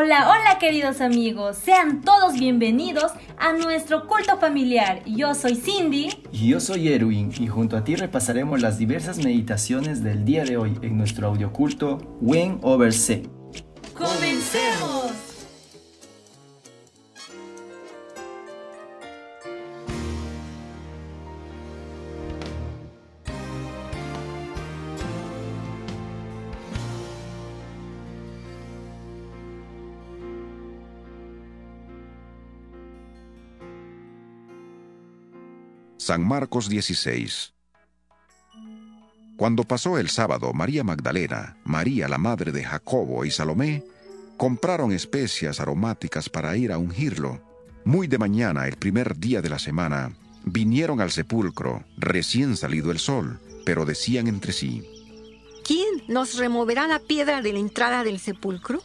Hola, hola queridos amigos, sean todos bienvenidos a nuestro culto familiar. Yo soy Cindy. Y yo soy Erwin y junto a ti repasaremos las diversas meditaciones del día de hoy en nuestro audioculto When Over C. ¡Comencemos! San Marcos 16 Cuando pasó el sábado, María Magdalena, María la madre de Jacobo y Salomé compraron especias aromáticas para ir a ungirlo. Muy de mañana, el primer día de la semana, vinieron al sepulcro, recién salido el sol, pero decían entre sí, ¿Quién nos removerá la piedra de la entrada del sepulcro?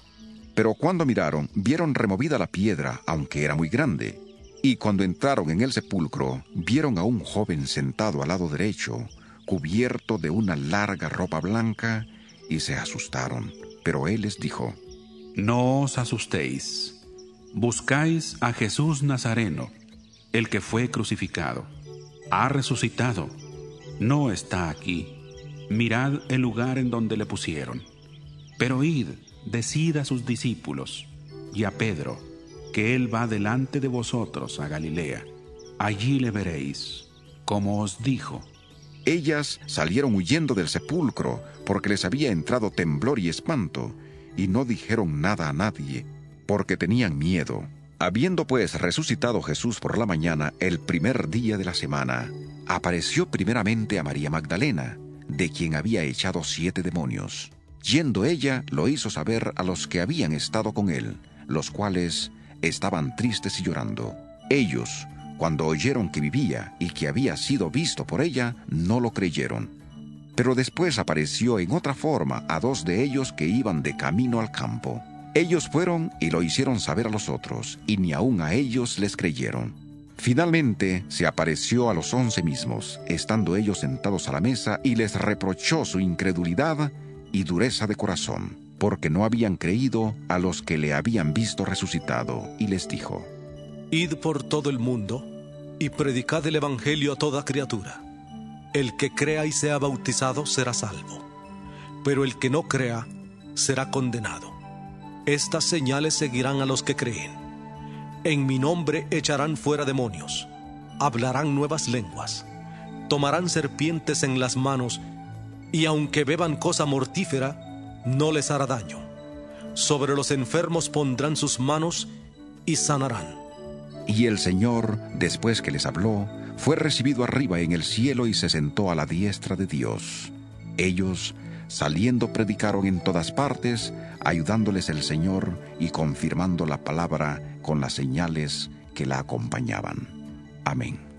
Pero cuando miraron, vieron removida la piedra, aunque era muy grande. Y cuando entraron en el sepulcro, vieron a un joven sentado al lado derecho, cubierto de una larga ropa blanca, y se asustaron. Pero él les dijo, No os asustéis. Buscáis a Jesús Nazareno, el que fue crucificado. Ha resucitado. No está aquí. Mirad el lugar en donde le pusieron. Pero id, decid a sus discípulos y a Pedro, que Él va delante de vosotros a Galilea. Allí le veréis, como os dijo. Ellas salieron huyendo del sepulcro porque les había entrado temblor y espanto, y no dijeron nada a nadie, porque tenían miedo. Habiendo pues resucitado Jesús por la mañana el primer día de la semana, apareció primeramente a María Magdalena, de quien había echado siete demonios. Yendo ella, lo hizo saber a los que habían estado con él, los cuales estaban tristes y llorando. Ellos, cuando oyeron que vivía y que había sido visto por ella, no lo creyeron. Pero después apareció en otra forma a dos de ellos que iban de camino al campo. Ellos fueron y lo hicieron saber a los otros, y ni aun a ellos les creyeron. Finalmente se apareció a los once mismos, estando ellos sentados a la mesa, y les reprochó su incredulidad y dureza de corazón porque no habían creído a los que le habían visto resucitado, y les dijo, Id por todo el mundo y predicad el Evangelio a toda criatura. El que crea y sea bautizado será salvo, pero el que no crea será condenado. Estas señales seguirán a los que creen. En mi nombre echarán fuera demonios, hablarán nuevas lenguas, tomarán serpientes en las manos, y aunque beban cosa mortífera, no les hará daño. Sobre los enfermos pondrán sus manos y sanarán. Y el Señor, después que les habló, fue recibido arriba en el cielo y se sentó a la diestra de Dios. Ellos, saliendo, predicaron en todas partes, ayudándoles el Señor y confirmando la palabra con las señales que la acompañaban. Amén.